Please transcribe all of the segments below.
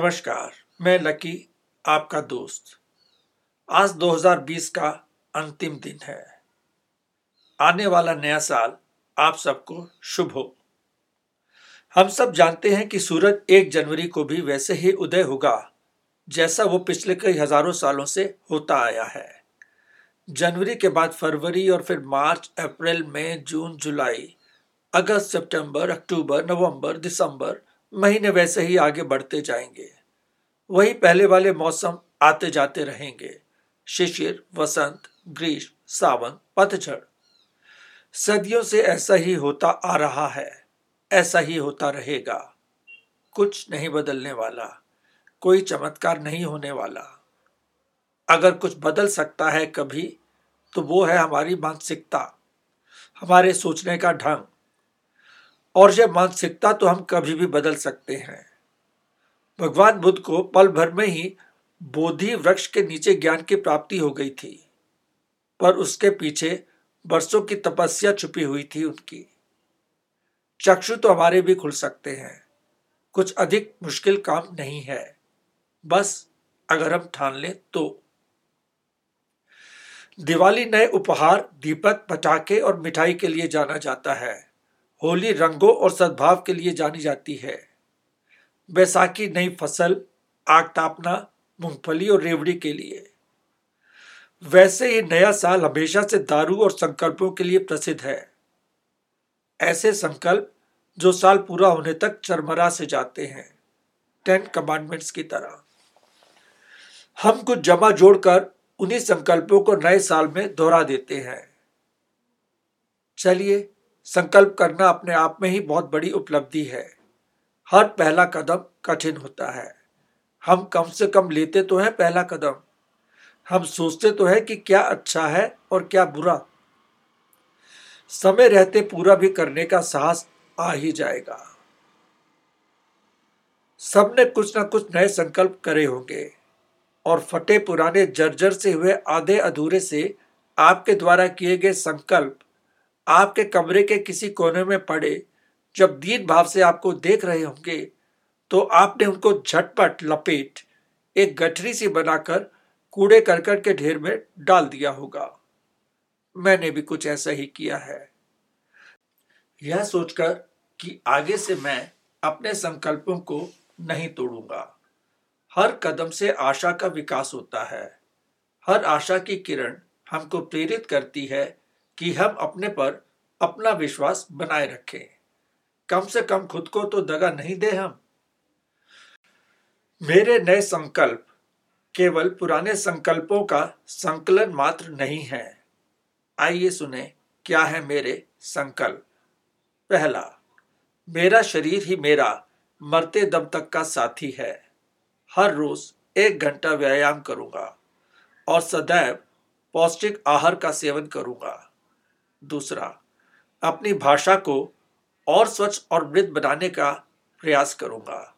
नमस्कार, मैं लकी, आपका दोस्त। आज 2020 का अंतिम दिन है। आने वाला नया साल आप सबको शुभ हो। हम सब जानते हैं कि सूरज एक जनवरी को भी वैसे ही उदय होगा, जैसा वो पिछले कई हज़ारों सालों से होता आया है। जनवरी के बाद फरवरी और फिर मार्च, अप्रैल, मई, जून, जुलाई, अगस्त, सितंबर, अक्टूबर, नवंबर, दिसंबर, महीने वैसे ही आगे बढ़ते जाएँगे। वही पहले वाले मौसम आते जाते रहेंगे। शिशिर, वसंत, ग्रीष्म, सावन, पतझड़। सदियों से ऐसा ही होता आ रहा है, ऐसा ही होता रहेगा। कुछ नहीं बदलने वाला, कोई चमत्कार नहीं होने वाला। अगर कुछ बदल सकता है कभी तो वो है हमारी मानसिकता, हमारे सोचने का ढंग। और यह मानसिकता तो हम कभी भी बदल सकते हैं। भगवान बुद्ध को पल भर में ही बोधि वृक्ष के नीचे ज्ञान की प्राप्ति हो गई थी, पर उसके पीछे वर्षों की तपस्या छुपी हुई थी उनकी। चक्षु तो हमारे भी खुल सकते हैं, कुछ अधिक मुश्किल काम नहीं है, बस अगर हम ठान लें तो। दिवाली नए उपहार, दीपक पटाखे और मिठाई के लिए जाना जाता है, होली रंगों और सद्भाव के लिए जानी जाती है। बैसाखी नई फ़सल, आग तापना, मूंगफली और रेवड़ी के लिए। वैसे ही नया साल हमेशा से दारू और संकल्पों के लिए प्रसिद्ध है। ऐसे संकल्प जो साल पूरा होने तक चरमरा से जाते हैं। टेन कमांडमेंट्स की तरह। हम कुछ जमा जोड़कर उन्हीं संकल्पों को नए साल में दोहरा देते हैं। चलिए, संकल्प करना अपने आप में ही बहुत बड़ी उपलब्धि है। हर पहला कदम कठिन होता है। हम कम से कम लेते तो हैं पहला कदम। हम सोचते तो हैं कि क्या अच्छा है और क्या बुरा। समय रहते पूरा भी करने का साहस आ ही जाएगा। सबने कुछ ना कुछ नए संकल्प करे होंगे और फटे पुराने जर्जर से हुए आधे अधूरे से आपके द्वारा किए गए संकल्प आपके कमरे के किसी कोने में पड़े जब दीन भाव से आपको देख रहे होंगे तो आपने उनको झटपट लपेट एक गठरी सी बनाकर कूड़े करकट के ढेर में डाल दिया होगा। मैंने भी कुछ ऐसा ही किया है। यह सोचकर कि आगे से मैं अपने संकल्पों को नहीं तोड़ूँगा। हर कदम से आशा का विकास होता है। हर आशा की किरण हमको प्रेरित करती है कि हम अपने पर अपना विश्वास बनाए रखें। कम से कम खुद को तो दगा नहीं दे हम। मेरे नए संकल्प केवल पुराने संकल्पों का संकलन मात्र नहीं है। आइए सुने, क्या है मेरे संकल्प? पहला, मेरा शरीर ही मेरा मरते दम तक का साथी है। हर रोज एक घंटा व्यायाम करूँगा और सदैव पौष्टिक आहार का सेवन करूँगा। दूसरा, अपनी भाषा को और स्वच्छ और मृत बनाने का प्रयास करूँगा।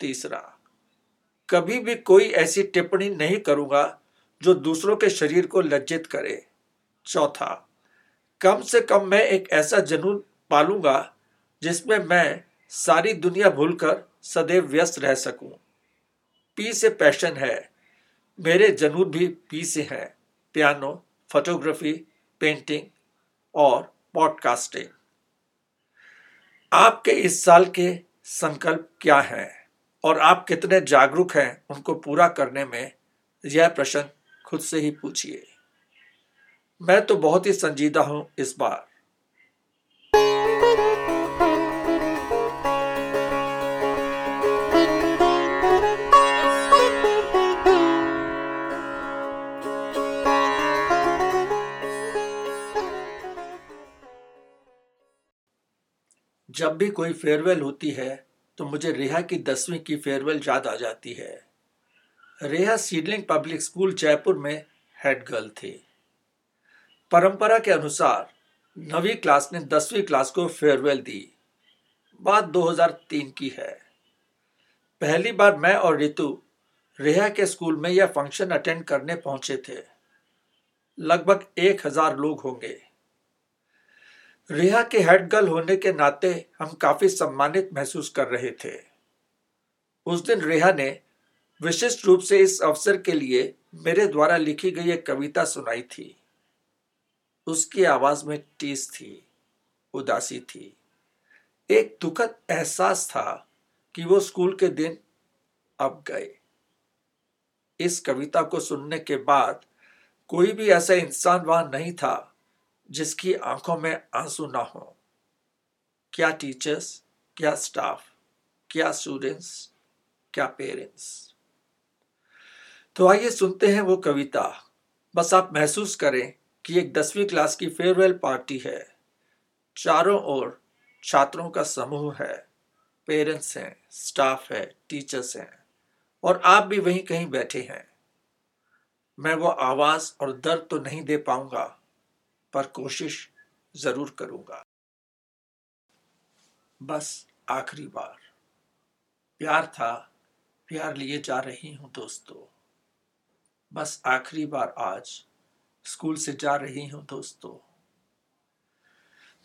तीसरा, कभी भी कोई ऐसी टिप्पणी नहीं करूँगा जो दूसरों के शरीर को लज्जित करे। चौथा, कम से कम मैं एक ऐसा जनून पालूँगा जिसमें मैं सारी दुनिया भूलकर सदैव व्यस्त रह सकूँ। पी से पैशन है। मेरे जनून भी पी से हैं। पियानो फोटोग्राफी पेंटिंग और पॉडकास्टिंग आपके इस साल के संकल्प क्या हैं? और आप कितने जागरूक हैं उनको पूरा करने में? यह प्रश्न खुद से ही पूछिए। मैं तो बहुत ही संजीदा हूँ इस बार। जब भी कोई फेयरवेल होती है तो मुझे रेहा की दसवीं की फेयरवेल याद आ जाती है। Reha seedling public school Jaipur में हेड गर्ल थी। परंपरा के अनुसार, नवी क्लास ने दसवीं क्लास को फेयरवेल दी। बात 2003 की है। पहली बार मैं और रितु रेहा के स्कूल में यह फ़ंक्शन अटेंड करने पहुँचे थे। लगभग एक हज़ार लोग होंगे। रिहा के हेड गर्ल होने के नाते हम काफ़ी सम्मानित महसूस कर रहे थे। उस दिन रेहा ने विशिष्ट रूप से इस अवसर के लिए मेरे द्वारा लिखी गई एक कविता सुनाई थी। उसकी आवाज़ में टीस थी, उदासी थी। एक दुखद एहसास था कि वो स्कूल के दिन अब गए। इस कविता को सुनने के बाद कोई भी ऐसा इंसान वहाँ नहीं था जिसकी आँखों में आँसू ना हो। क्या टीचर्स क्या स्टाफ क्या स्टूडेंट्स क्या पेरेंट्स तो आइए सुनते हैं वो कविता। बस आप महसूस करें कि एक दसवीं क्लास की फेयरवेल पार्टी है। चारों ओर छात्रों का समूह है। पेरेंट्स हैं स्टाफ है टीचर्स हैं। और आप भी वहीं कहीं बैठे हैं। मैं वो आवाज़ और दर्द तो नहीं दे पाऊँगा। पर कोशिश ज़रूर करूँगा। बस आखिरी बार। प्यार था, प्यार लिए जा रही हूँ दोस्तों। बस आखिरी बार आज स्कूल से जा रही हूँ दोस्तों।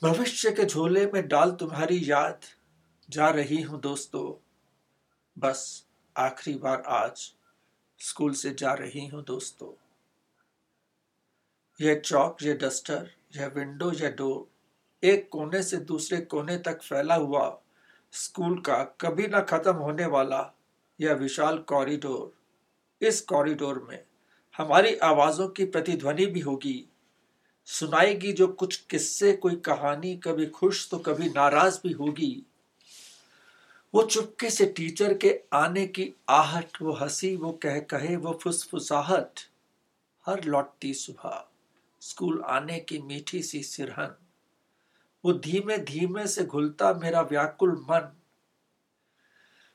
भविष्य के झोले में डाल तुम्हारी याद जा रही हूँ दोस्तों। बस आखिरी बार आज स्कूल से जा रही हूँ दोस्तों। यह चौक, यह डस्टर, यह विंडो यह डोर एक कोने से दूसरे कोने तक फैला हुआ स्कूल का कभी ना खत्म होने वाला यह विशाल कॉरिडोर इस कॉरिडोर में हमारी आवाजों की प्रतिध्वनि भी होगी। सुनाएगी जो कुछ किस्से, कोई कहानी, कभी खुश तो कभी नाराज़ भी होगी। वो चुपके से टीचर के आने की आहट, वो हँसी, वो कह कहे वो फुसफुसाहट, हर लौटती सुबह। स्कूल आने की मीठी सी सिरहन। वो धीमे धीमे से घुलता मेरा व्याकुल मन।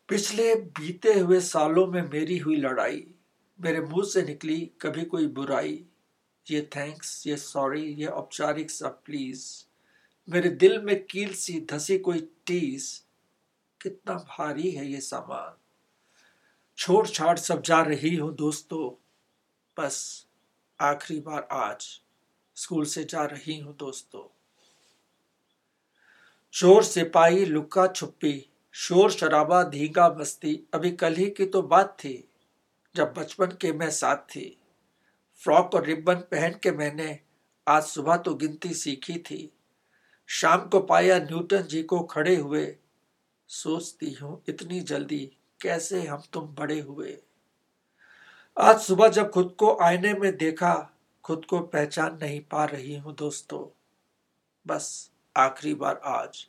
पिछले बीते हुए सालों में मेरी हुई लड़ाई, मेरे मुँह से निकली कभी कोई बुराई। ये थैंक्स ये सॉरी ये औपचारिक सा प्लीज़ मेरे दिल में कील सी धसी कोई टीस कितना भारी है ये सामान। छोड़ छाड़ सब जा रही हूँ दोस्तों। बस आखिरी बार आज। स्कूल से जा रही हूँ दोस्तों। चोर सिपाही लुक्का छुप्पी शोर शराबा, धींगा मस्ती अभी कल ही की तो बात थी, जब बचपन के मैं साथ थी। फ्रॉक और रिबन पहन के मैंने आज सुबह तो गिनती सीखी थी। शाम को पाया न्यूटन जी को खड़े हुए। सोचती हूँ, इतनी जल्दी कैसे हम तुम बड़े हुए। आज सुबह जब खुद को आईने में देखा खुद को पहचान नहीं पा रही हूँ दोस्तों। बस आखिरी बार आज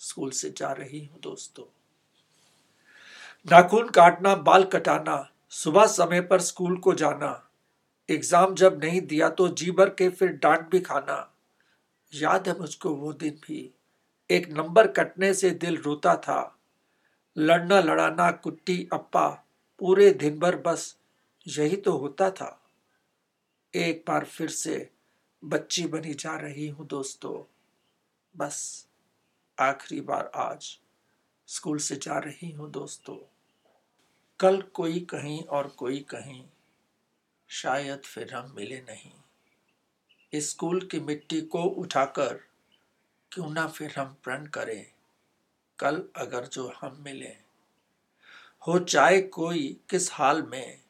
स्कूल से जा रही हूँ दोस्तों। नाखून काटना, बाल कटाना, सुबह समय पर स्कूल को जाना, एग्ज़ाम जब नहीं दिया तो जी भर के फिर डांट भी खाना। याद है मुझको वो दिन भी, एक नंबर कटने से दिल रोता था। लड़ना लड़ाना, कुट्टी, अप्पा, पूरे दिन भर बस यही तो होता था। एक बार फिर से बच्ची बनी जा रही हूँ दोस्तों। बस आखिरी बार आज स्कूल से जा रही हूँ दोस्तों। कल कोई कहीं और कोई कहीं शायद फिर हम मिले नहीं। स्कूल की मिट्टी को उठाकर क्यों ना फिर हम प्रण करें। कल अगर जो हम मिले, हो चाहे कोई किस हाल में,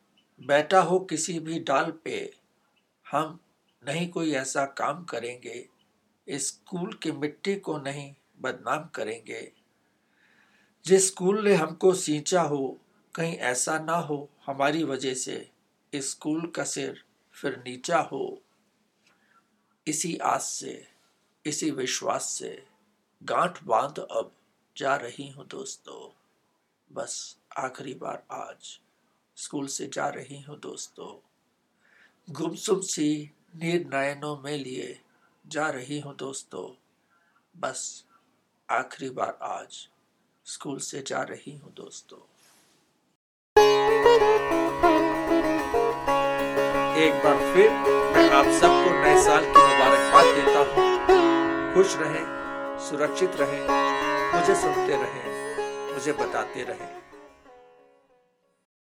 बैठा हो किसी भी डाल पे हम नहीं कोई ऐसा काम करेंगे, इस स्कूल की मिट्टी को नहीं बदनाम करेंगे। जिस स्कूल ने हमको सींचा हो, कहीं ऐसा ना हो हमारी वजह से, इस स्कूल का सिर फिर नीचा हो। इसी आस से, इसी विश्वास से गांठ बाँध अब जा रही हूँ दोस्तों। बस आखिरी बार आज स्कूल से जा रही हूँ दोस्तों। गुमसुम सी नीर नयनों में लिए जा रही हूँ दोस्तों। बस आखिरी बार आज स्कूल से जा रही हूँ दोस्तों। एक बार फिर मैं आप सबको नए साल की मुबारकबाद देता हूँ। खुश रहें, सुरक्षित रहें, मुझे सुनते रहें, मुझे बताते रहें।